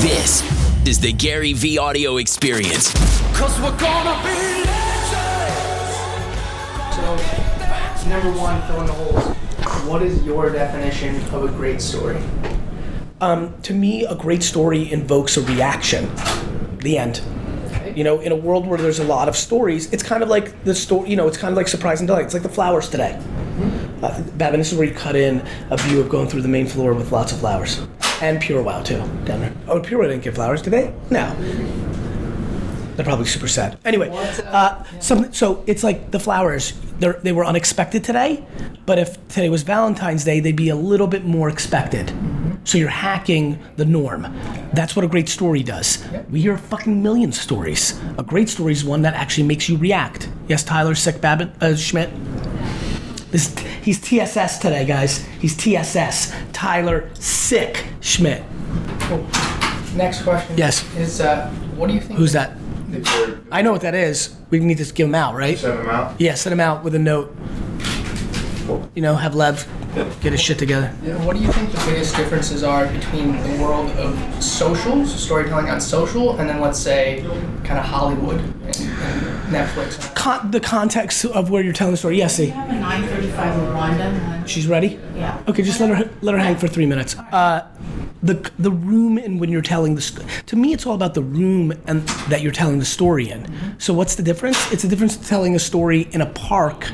This is the GaryVee audio experience. Cause we're gonna be legends. So, number one, fill in the holes. What is your definition of a great story? Um, to me, a great story invokes a reaction. The end. You know, in a world where there's a lot of stories, it's kind of like the story. You know, it's kind of like surprise and delight. It's like the flowers today. Uh, Babin, this is where you cut in a view of going through the main floor with lots of flowers, and PureWow too down there. Oh, PureWow didn't get flowers, did they? No. They're probably super sad. Anyway, uh, something. So it's like the flowers. They're, were unexpected today, but if today was Valentine's Day, they'd be a little bit more expected. So you're hacking the norm. That's what a great story does. We hear fucking million stories. A great story is one that actually makes you react. Yes, Tyler Sick Babbitt uh, Schmidt. This he's TSS today, guys. He's TSS. Tyler Sick Schmidt. Next question. Yes. Is uh, what do you think? Who's that? I know what that is. We need to give him out, right? Send him out. Yeah, send him out with a note. You know, have Lev get his shit together. What do you think the biggest differences are between the world of social, so storytelling on social, and then let's say kind of Hollywood and, and Netflix? Con- the context of where you're telling the story. Yes, see. I have a 9:35 with Wanda. She's ready. Yeah. Okay, just let her let her hang for three minutes. Uh, the the room and when you're telling the st- to me it's all about the room and that you're telling the story in. So what's the difference? It's the difference to telling a story in a park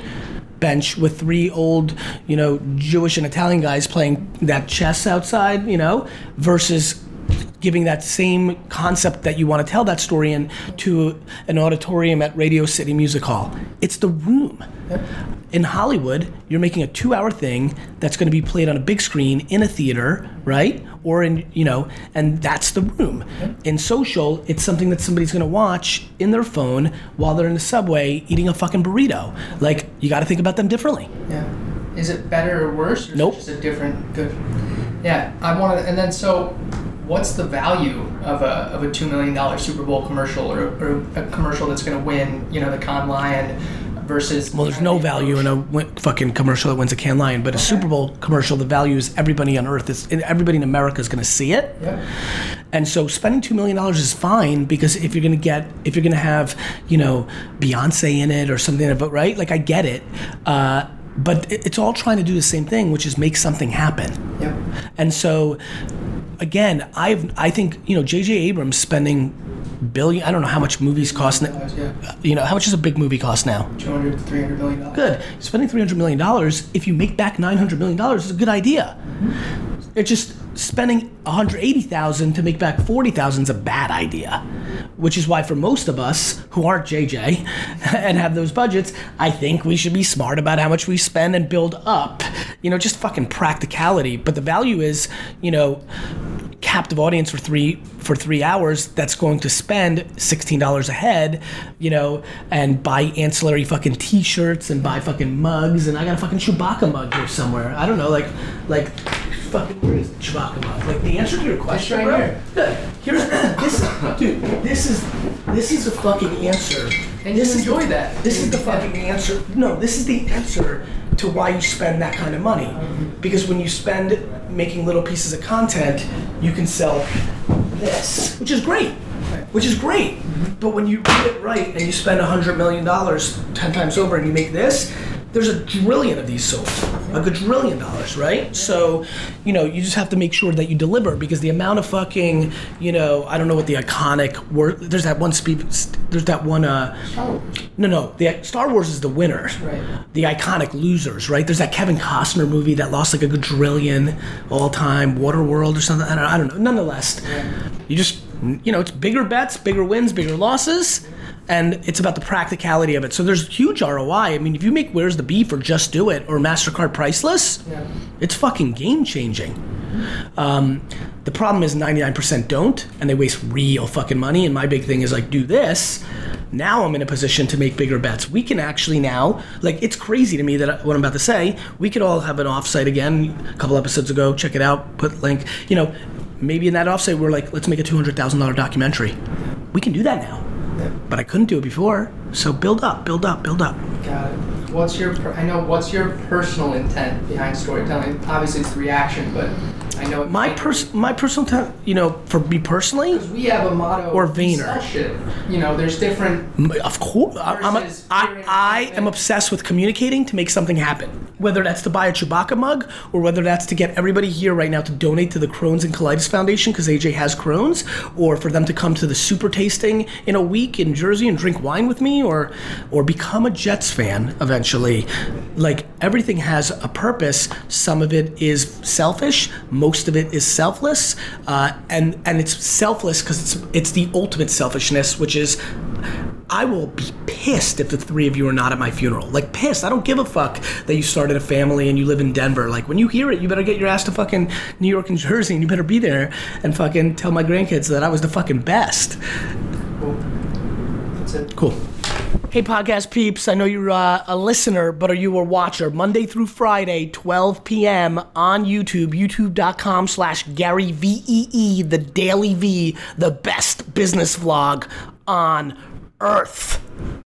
bench with three old, you know, Jewish and Italian guys playing that chess outside, you know, versus giving that same concept that you want to tell that story in to an auditorium at Radio City Music Hall. It's the room. In Hollywood, you're making a two-hour thing that's going to be played on a big screen in a theater, right? Or in, you know, and that's the room. In social, it's something that somebody's going to watch in their phone while they're in the subway eating a fucking burrito. Like, you got to think about them differently. Yeah. Is it better or worse? Or is Nope. It just a different good. Yeah, I wanted, and then so, what's the value of a of a two million dollar Super Bowl commercial or, or a commercial that's going to win? You know, the Cannes Lion versus. Well, there's no value in a win- fucking commercial that wins a Cannes Lion, but a Super Bowl commercial, the value is everybody on earth is everybody in America is going to see it. Yeah. And so spending two million dollars is fine because if you're gonna get if you're gonna have you know Beyonce in it or something, but right, like I get it, uh, but it's all trying to do the same thing, which is make something happen. Yep. And so again, I've I think you know J.J. Abrams spending billion. I don't know how much movies cost. Now, Yeah. you know how much does a big movie cost now? 200 300 million dollars. Good. Spending three hundred million dollars, if you make back nine hundred million dollars, is a good idea. Mm-hmm. It's just spending one hundred eighty thousand to make back forty thousand is a bad idea. Which is why, for most of us who aren't JJ and have those budgets, I think we should be smart about how much we spend and build up. You know, just fucking practicality. But the value is, you know, captive audience for three for three hours that's going to spend sixteen dollars a head, you know, and buy ancillary fucking T-shirts and buy fucking mugs, and I got a fucking Chewbacca mug here somewhere. I don't know, like, like, fucking where is the Chewbacca? Like the answer to your question, right bro. here. Here's this, dude. This is this is the fucking answer. And this you is the- enjoy that. This is the fucking answer. No, this is the answer to why you spend that kind of money. Because when you spend making little pieces of content, you can sell this, which is great. Which is great. But when you do it right and you spend a hundred million dollars ten times over and you make this, there's a trillion of these sold. A quadrillion dollars, right? So, you know, you just have to make sure that you deliver because the amount of fucking, you know, I don't know what the iconic word. There's that one speed. There's that one. Uh, no, no. The Star Wars is the winner. Right. The iconic losers, right? There's that Kevin Costner movie that lost like a quadrillion all time, Waterworld or something. I don't, I don't know. Nonetheless, you just, you know, it's bigger bets, bigger wins, bigger losses, and it's about the practicality of it. So there's huge ROI. I mean, if you make Where's the Beef or Just Do It or MasterCard Priceless, Yeah. it's fucking game changing. Um, the problem is 99% don't, and they waste real fucking money. And my big thing is like, do this. Now I'm in a position to make bigger bets. We can actually now, like, it's crazy to me that what I'm about to say. We could all have an offsite again a couple episodes ago. Check it out. Put link. You know, maybe in that offsite we're like, let's make a $200,000 documentary. We can do that now, but I couldn't do it before. So build up, build up, build up. Got it. What's your? Per- I know. What's your personal intent behind storytelling? Obviously, it's the reaction, but I know it My pers- my personal time, you know, for me personally. We have a motto. Or Vayner. You know, there's different. Of course, I- I'm a, I, I am obsessed with communicating to make something happen. Whether that's to buy a Chewbacca mug, or whether that's to get everybody here right now to donate to the Crohn's and Colitis Foundation because AJ has Crohn's, or for them to come to the super tasting in a week in Jersey and drink wine with me, or or become a Jets fan eventually. Like everything has a purpose. Some of it is selfish. Most of it is selfless, uh, and and it's selfless because it's it's the ultimate selfishness, which is I will be pissed if the three of you are not at my funeral. Like pissed. I don't give a fuck that you started a family and you live in Denver. Like when you hear it, you better get your ass to fucking New York and Jersey and you better be there and fucking tell my grandkids that I was the fucking best. Cool. That's it. Cool. Hey, podcast peeps. I know you're uh, a listener, but are you a watcher? Monday through Friday, 12 p.m. on YouTube, youtube.com slash Gary V-E-E, the DailyVee, the best business vlog on earth.